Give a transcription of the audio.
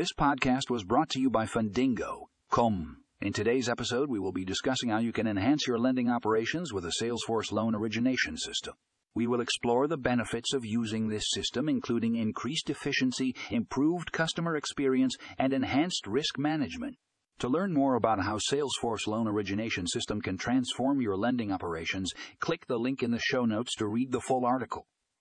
This podcast was brought to you by Fundingo.com. In today's episode, we will be discussing how you can enhance your lending operations with a Salesforce loan origination system. We will explore the benefits of using this system, including increased efficiency, improved customer experience, and enhanced risk management. To learn more about how Salesforce Loan Origination System can transform your lending operations, click the link in the show notes to read the full article.